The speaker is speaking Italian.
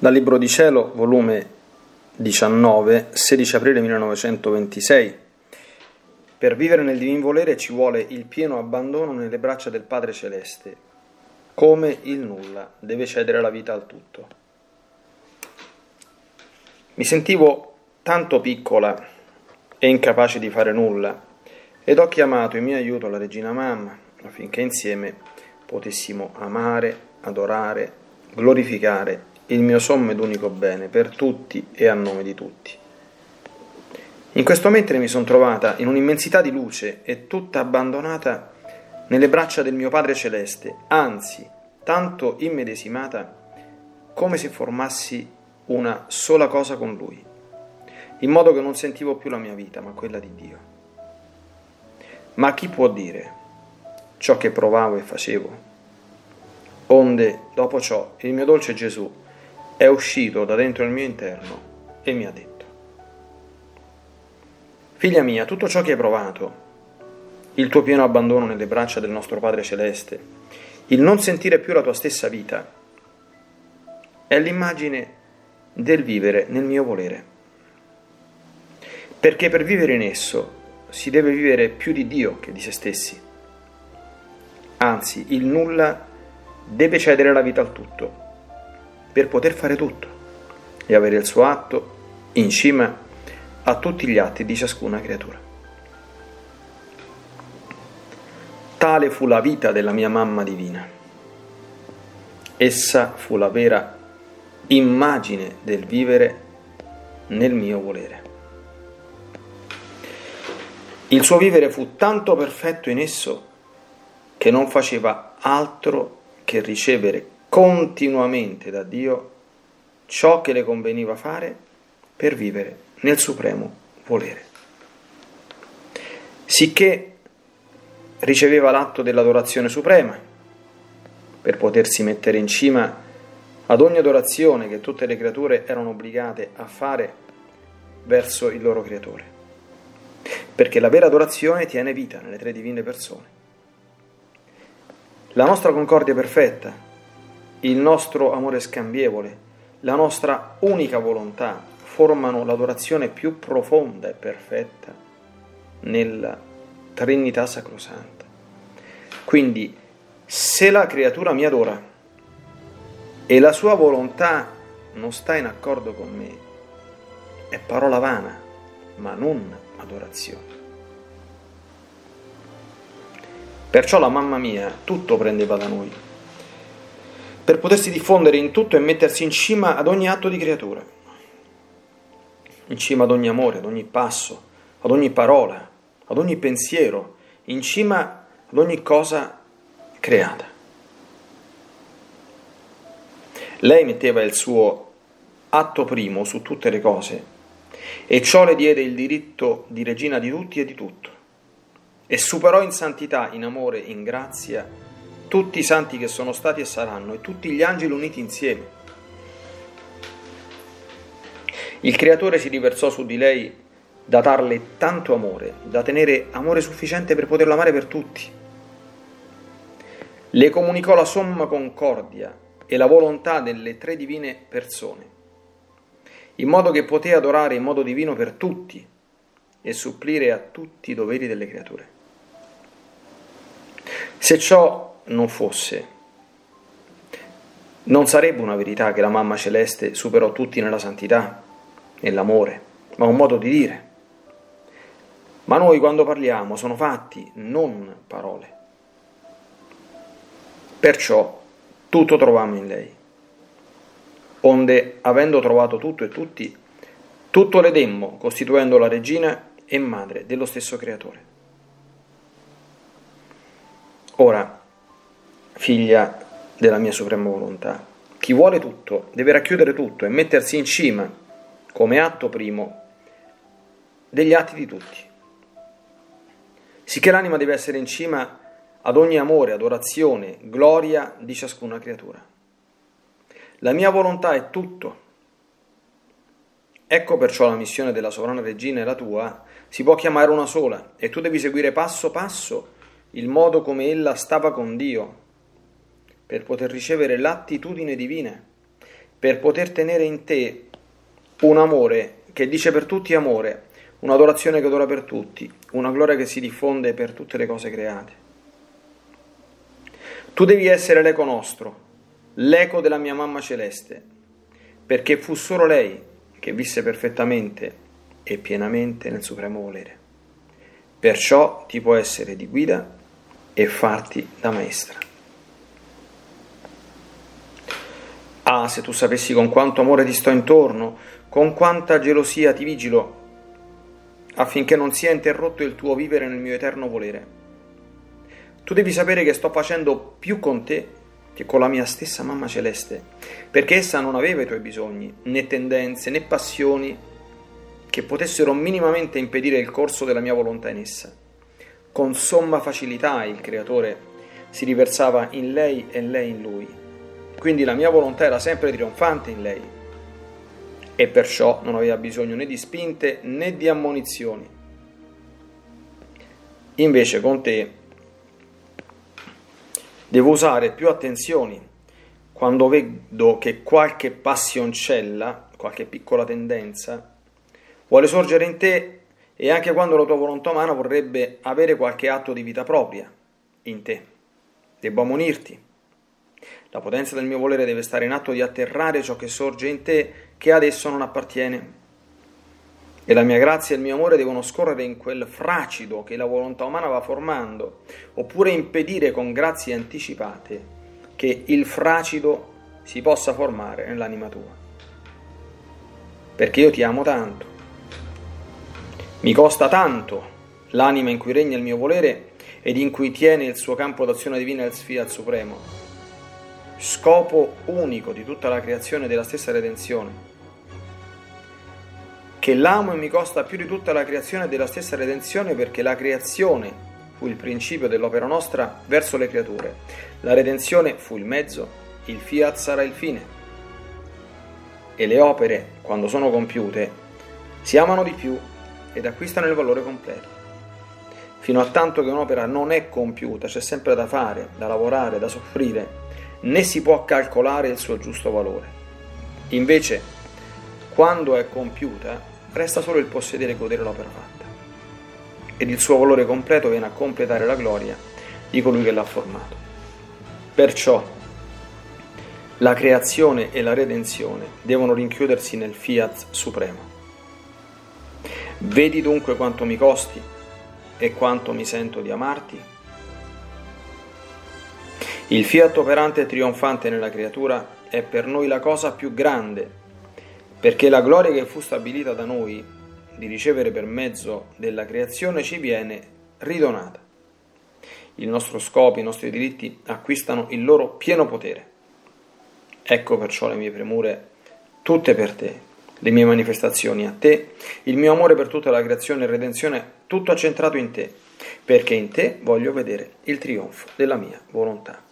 Dal Libro di Cielo, volume 19, 16 aprile 1926. Per vivere nel divin volere ci vuole il pieno abbandono nelle braccia del Padre Celeste. Come il nulla deve cedere la vita al tutto. Mi sentivo tanto piccola e incapace di fare nulla ed ho chiamato in mio aiuto la regina mamma affinché insieme potessimo amare, adorare, glorificare il mio sommo ed unico bene per tutti e a nome di tutti. In questo mentre mi sono trovata in un'immensità di luce e tutta abbandonata nelle braccia del mio Padre Celeste, anzi, tanto immedesimata come se formassi una sola cosa con Lui, in modo che non sentivo più la mia vita, ma quella di Dio. Ma chi può dire ciò che provavo e facevo? Onde, dopo ciò, il mio dolce Gesù è uscito da dentro il mio interno e mi ha detto, Figlia mia, tutto ciò che hai provato, il tuo pieno abbandono nelle braccia del nostro Padre Celeste, il non sentire più la tua stessa vita, è l'immagine del vivere nel mio volere. Perché per vivere in esso si deve vivere più di Dio che di se stessi. Anzi, il nulla deve cedere la vita al tutto per poter fare tutto e avere il suo atto in cima a tutti gli atti di ciascuna creatura. Tale fu la vita della mia mamma divina. Essa fu la vera immagine del vivere nel mio volere. Il suo vivere fu tanto perfetto in esso che non faceva altro che ricevere continuamente da Dio ciò che le conveniva fare per vivere nel supremo volere. Sicché riceveva l'atto dell'adorazione suprema per potersi mettere in cima ad ogni adorazione che tutte le creature erano obbligate a fare verso il loro creatore. Perché la vera adorazione tiene vita nelle tre divine persone. La nostra concordia perfetta il nostro amore scambievole, la nostra unica volontà formano l'adorazione più profonda e perfetta nella Trinità Sacrosanta. Quindi, se la creatura mi adora e la sua volontà non sta in accordo con me, è parola vana, ma non adorazione. Perciò la mamma mia tutto prendeva da noi per potersi diffondere in tutto e mettersi in cima ad ogni atto di creatura, in cima ad ogni amore, ad ogni passo, ad ogni parola, ad ogni pensiero, in cima ad ogni cosa creata. Lei metteva il suo atto primo su tutte le cose e ciò le diede il diritto di regina di tutti e di tutto e superò in santità, in amore, in grazia tutti i santi che sono stati e saranno e tutti gli angeli uniti insieme. Il Creatore si riversò su di lei da darle tanto amore, da tenere amore sufficiente per poterlo amare per tutti. Le comunicò la somma concordia e la volontà delle tre divine persone, in modo che poté adorare in modo divino per tutti e supplire a tutti i doveri delle creature. Se ciò non fosse. Non sarebbe una verità che la mamma celeste superò tutti nella santità, nell'amore, ma un modo di dire. Ma noi quando parliamo sono fatti, non parole. Perciò tutto trovammo in lei. Onde, avendo trovato tutto e tutti, tutto le demmo, costituendo la regina e madre dello stesso creatore. Ora, figlia della mia suprema volontà. Chi vuole tutto deve racchiudere tutto e mettersi in cima come atto primo degli atti di tutti. Sicché l'anima deve essere in cima ad ogni amore, adorazione, gloria di ciascuna creatura. La mia volontà è tutto. Ecco perciò la missione della sovrana regina e la tua si può chiamare una sola e tu devi seguire passo passo il modo come ella stava con Dio per poter ricevere l'attitudine divina per poter tenere in te un amore che dice per tutti amore, un'adorazione che adora per tutti, una gloria che si diffonde per tutte le cose create. Tu devi essere l'eco nostro, l'eco della mia mamma celeste, perché fu solo lei che visse perfettamente e pienamente nel supremo volere. Perciò ti può essere di guida e farti da maestra. Ah, se tu sapessi con quanto amore ti sto intorno, con quanta gelosia ti vigilo, affinché non sia interrotto il tuo vivere nel mio eterno volere. Tu devi sapere che sto facendo più con te che con la mia stessa mamma celeste, perché essa non aveva i tuoi bisogni, né tendenze, né passioni che potessero minimamente impedire il corso della mia volontà in essa. Con somma facilità il Creatore si riversava in lei e lei in lui. Quindi la mia volontà era sempre trionfante in lei e perciò non aveva bisogno né di spinte né di ammonizioni. Invece con te devo usare più attenzioni quando vedo che qualche passioncella, qualche piccola tendenza, vuole sorgere in te e anche quando la tua volontà umana vorrebbe avere qualche atto di vita propria in te. Devo ammonirti. La potenza del mio volere deve stare in atto di atterrare ciò che sorge in te che ad esso non appartiene. E la mia grazia e il mio amore devono scorrere in quel fracido che la volontà umana va formando, oppure impedire con grazie anticipate che il fracido si possa formare nell'anima tua. Perché io ti amo tanto mi costa tanto l'anima in cui regna il mio volere ed in cui tiene il suo campo d'azione divina il Sfiat Supremo, scopo unico di tutta la creazione della stessa redenzione, che l'amo e mi costa più di tutta la creazione della stessa redenzione perché la creazione fu il principio dell'opera nostra verso le creature, la redenzione fu il mezzo, il fiat sarà il fine. E le opere, quando sono compiute, si amano di più ed acquistano il valore completo. Fino a tanto che un'opera non è compiuta, c'è sempre da fare, da lavorare, da soffrire, né si può calcolare il suo giusto valore. Invece, quando è compiuta, resta solo il possedere e godere l'opera fatta. Ed il suo valore completo viene a completare la gloria di colui che l'ha formato. Perciò, la creazione e la redenzione devono rinchiudersi nel fiat supremo. Vedi dunque quanto mi costi e quanto mi sento di amarti. Il fiat operante e trionfante nella creatura è per noi la cosa più grande, perché la gloria che fu stabilita da noi di ricevere per mezzo della creazione ci viene ridonata. Il nostro scopo, i nostri diritti acquistano il loro pieno potere. Ecco perciò le mie premure, tutte per te, le mie manifestazioni a te, il mio amore per tutta la creazione e redenzione, tutto accentrato in te, perché in te voglio vedere il trionfo della mia volontà.